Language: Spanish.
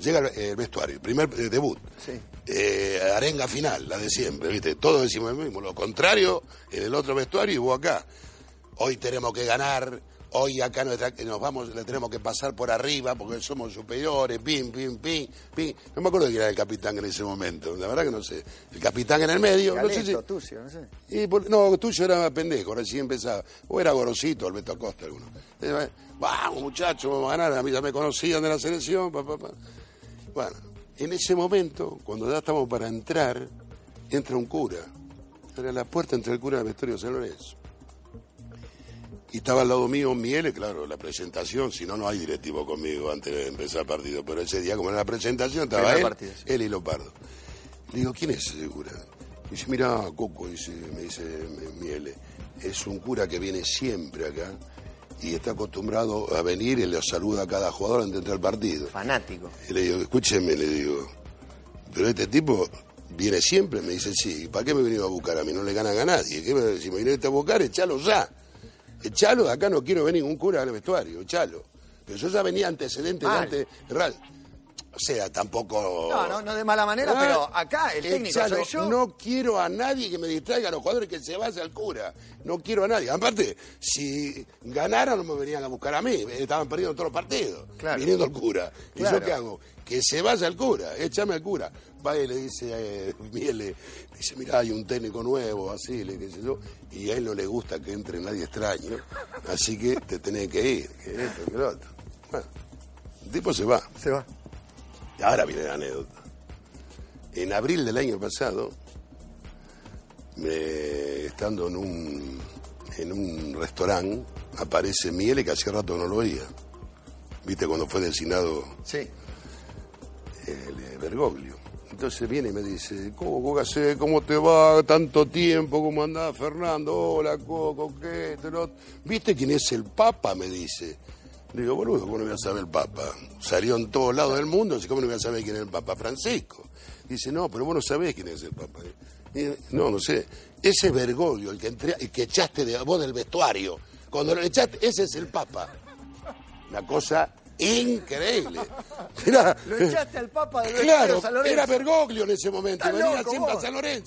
Llega el, el vestuario, primer eh, debut. Sí. Eh, arenga final, la de siempre, ¿viste? Todos decimos lo mismo, lo contrario en el otro vestuario y vos acá. Hoy tenemos que ganar, hoy acá nos, nos vamos, le tenemos que pasar por arriba porque somos superiores, pim, pim, pim, pim. No me acuerdo quién era el capitán en ese momento, la verdad que no sé. El capitán en el medio, no sé si... Tucio, no sé. Y por- no, tuyo era pendejo, recién empezaba. O era Gorosito, el Beto Acosta, alguno. Eh, Vamos, muchachos, vamos a ganar. A mí ya me conocían de la selección. pa, pa, pa. Bueno, en ese momento, cuando ya estamos para entrar, entra un cura. Era la puerta entre el cura y el vestuario de San Lorenzo. Y estaba al lado mío Miele, claro, la presentación, si no, no hay directivo conmigo antes de empezar el partido. Pero ese día, como era la presentación, estaba él, partido, sí. él y Lopardo. Le digo, ¿quién es ese cura? Dice, mira, Coco, dice, me dice Miele, es un cura que viene siempre acá y está acostumbrado a venir y le saluda a cada jugador antes de entrar al partido. Fanático. Y le digo, escúcheme, le digo, pero este tipo viene siempre, me dice, sí, ¿para qué me venido a buscar a mí? No le ganan a nadie. ¿Qué me- si me viniste a buscar, echalo ya. Echalo, acá no quiero ver ningún cura al vestuario, echalo. Pero yo ya venía antecedentes de antes, real. O sea, tampoco... No, no, no de mala manera, Ah, pero acá el técnico echalo. soy yo. No quiero a nadie que me distraiga a los jugadores que se vaya al cura. No quiero a nadie. Aparte, si ganaran no me venían a buscar a mí. Estaban perdiendo todos los partidos. Claro. Viniendo al cura. ¿Y Claro. yo qué hago? Que se vaya al cura. Échame al cura. Va y le dice, eh, Miele, dice, mira, hay un técnico nuevo, así, le sé yo. Y a él no le gusta que entre nadie extraño. Así que te tenés que ir. Que esto, que lo otro. Bueno, el tipo se va. Se va. Ahora viene la anécdota. En abril del año pasado, estando en un, en un restaurante, aparece Miele que hacía rato no lo veía. ¿Viste cuando fue designado Sí. el eh, Bergoglio? Entonces viene y me dice, ¿cómo? ¿Cómo te va? Tanto tiempo, ¿cómo andás, Fernando? Hola, Coco, ¿qué? Esto, lo otro". ¿Viste quién es el Papa? Me dice. Digo, boludo, ¿cómo no voy a saber el Papa? Salió en todos lados del mundo, así ¿cómo no voy a saber quién es el Papa? Francisco. Dice, no, pero vos no sabés quién es el Papa. Y, no, no sé. Ese Bergoglio, el que, entré- el que echaste de vos del vestuario, cuando lo echaste, ese es el Papa. Una cosa increíble. Mirá, Lo echaste al Papa del vestuario Claro, San Lorenzo. era Bergoglio en ese momento, venía siempre vos. a San Lorenzo.